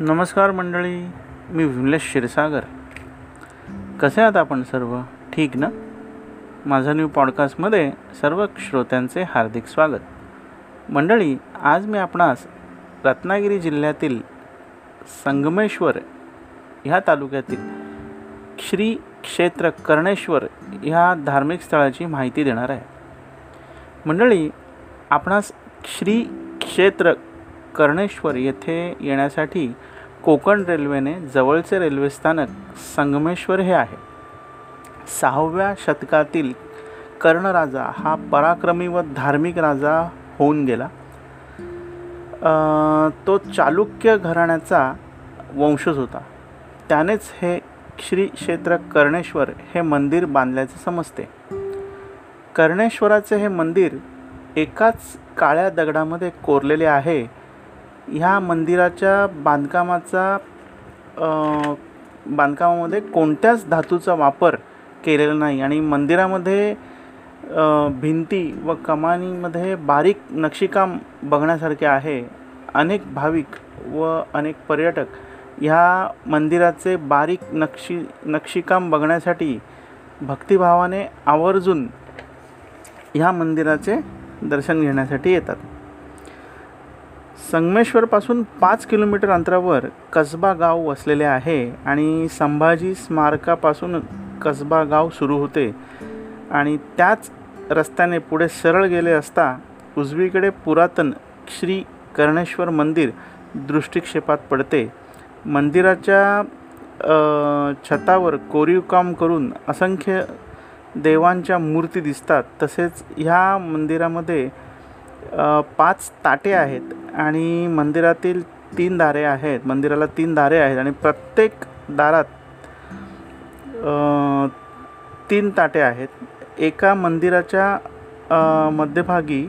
नमस्कार मंडळी मी विमलेश क्षीरसागर. कसे आहात आपण सर्व? ठीक ना? माझा न्यू पॉडकास्टमध्ये सर्व श्रोत्यांचे हार्दिक स्वागत. मंडळी आज मी आपणास रत्नागिरी जिल्ह्यातील संगमेश्वर ह्या तालुक्यातील श्री क्षेत्र कर्णेश्वर ह्या धार्मिक स्थळाची माहिती देणार आहे. मंडळी आपणास श्री क्षेत्र कर्णेश्वर येथे येण्यासाठी कोकण रेल्वेने जवळचे रेल्वे स्थानक संगमेश्वर हे आहे. सहाव्या शतकातील कर्णराजा हा पराक्रमी व धार्मिक राजा होऊन गेला. तो चालुक्य घराण्याचा वंशज होता. त्यानेच हे श्री क्षेत्र कर्णेश्वर हे मंदिर बांधल्याचे समजते. कर्णेश्वराचे हे मंदिर एकाच काळ्या दगडामध्ये कोरलेले आहे ह्या मंदिराच्या बांधकामाचा बांधकामामध्ये कोणत्याच धातूचा वापर केलेला नाही आणि मंदिरामध्ये भिंती व कमानीमध्ये बारीक नक्षीकाम बघण्यासारखे आहे. अनेक भाविक व अनेक पर्यटक ह्या मंदिराचे बारीक नक्षी नक्षीकाम बघण्यासाठी भक्तिभावाने आवर्जून ह्या मंदिराचे दर्शन घेण्यासाठी येतात. संगमेश्वरपासून पाच किलोमीटर अंतरावर कसबा गाव वसलेले आहे आणि संभाजी स्मारकापासून कसबा गाव सुरू होते. आणि त्याच रस्त्याने पुढे सरळ गेले असता उजवीकडे पुरातन श्री कर्णेश्वर मंदिर दृष्टिक्षेपात पडते. मंदिराच्या छतावर कोरीव काम करून असंख्य देवांच्या मूर्ती दिसतात. तसेच ह्या मंदिरामध्ये पाच ताटे आहेत. आणि मंदिरातील तीन दारे आहेत. मंदिराला तीन दारे आहेत आणि प्रत्येक दारात तीन ताटे आहेत. एका मंदिराच्या मध्यभागी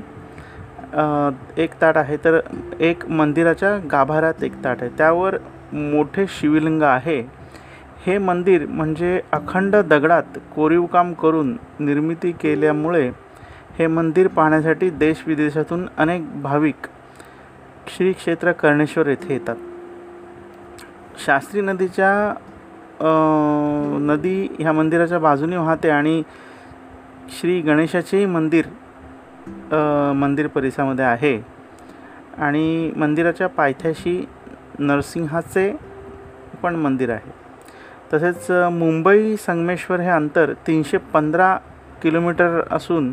एक ताट आहे तर एक मंदिराच्या गाभाऱ्यात एक ताट आहे. त्यावर मोठे शिवलिंग आहे. हे मंदिर म्हणजे अखंड दगडात कोरीवकाम करून निर्मिती केल्यामुळे हे मंदिर पाहण्यासाठी देशविदेशातून अनेक भाविक श्री क्षेत्र कर्णेश्वर येथे येतात. शास्त्री नदीच्या नदी ह्या मंदिराच्या बाजूने वाहते आणि श्री गणेशाचेही मंदिर मंदिर परिसरामध्ये आहे. आणि मंदिराच्या पायथ्याशी नरसिंहाचे पण मंदिर आहे. तसेच मुंबई संगमेश्वर हे अंतर तीनशे पंधरा किलोमीटर असून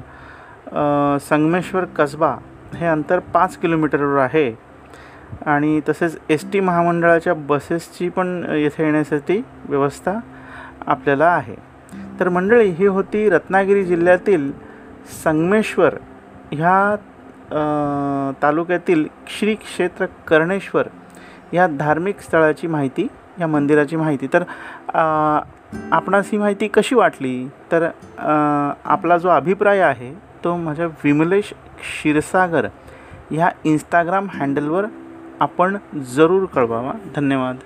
संगमेश्वर कसबा हे अंतर पाच किलोमीटरवर आहे. आणि तसेच एस टी महामंडळाच्या बसेसची पण येथे येण्यासाठी व्यवस्था आपल्याला आहे. तर मंडळी ही होती रत्नागिरी जिल्ह्यातील संगमेश्वर ह्या तालुक्यातील श्री क्षेत्र कर्णेश्वर या धार्मिक स्थळाची माहिती या मंदिराची माहिती. तर आपणास ही माहिती कशी वाटली? तर आपला जो अभिप्राय आहे तो माझ्या विमलेश क्षीरसागर ह्या इंस्टाग्राम हँडलवर आपण जरूर कळवावा धन्यवाद.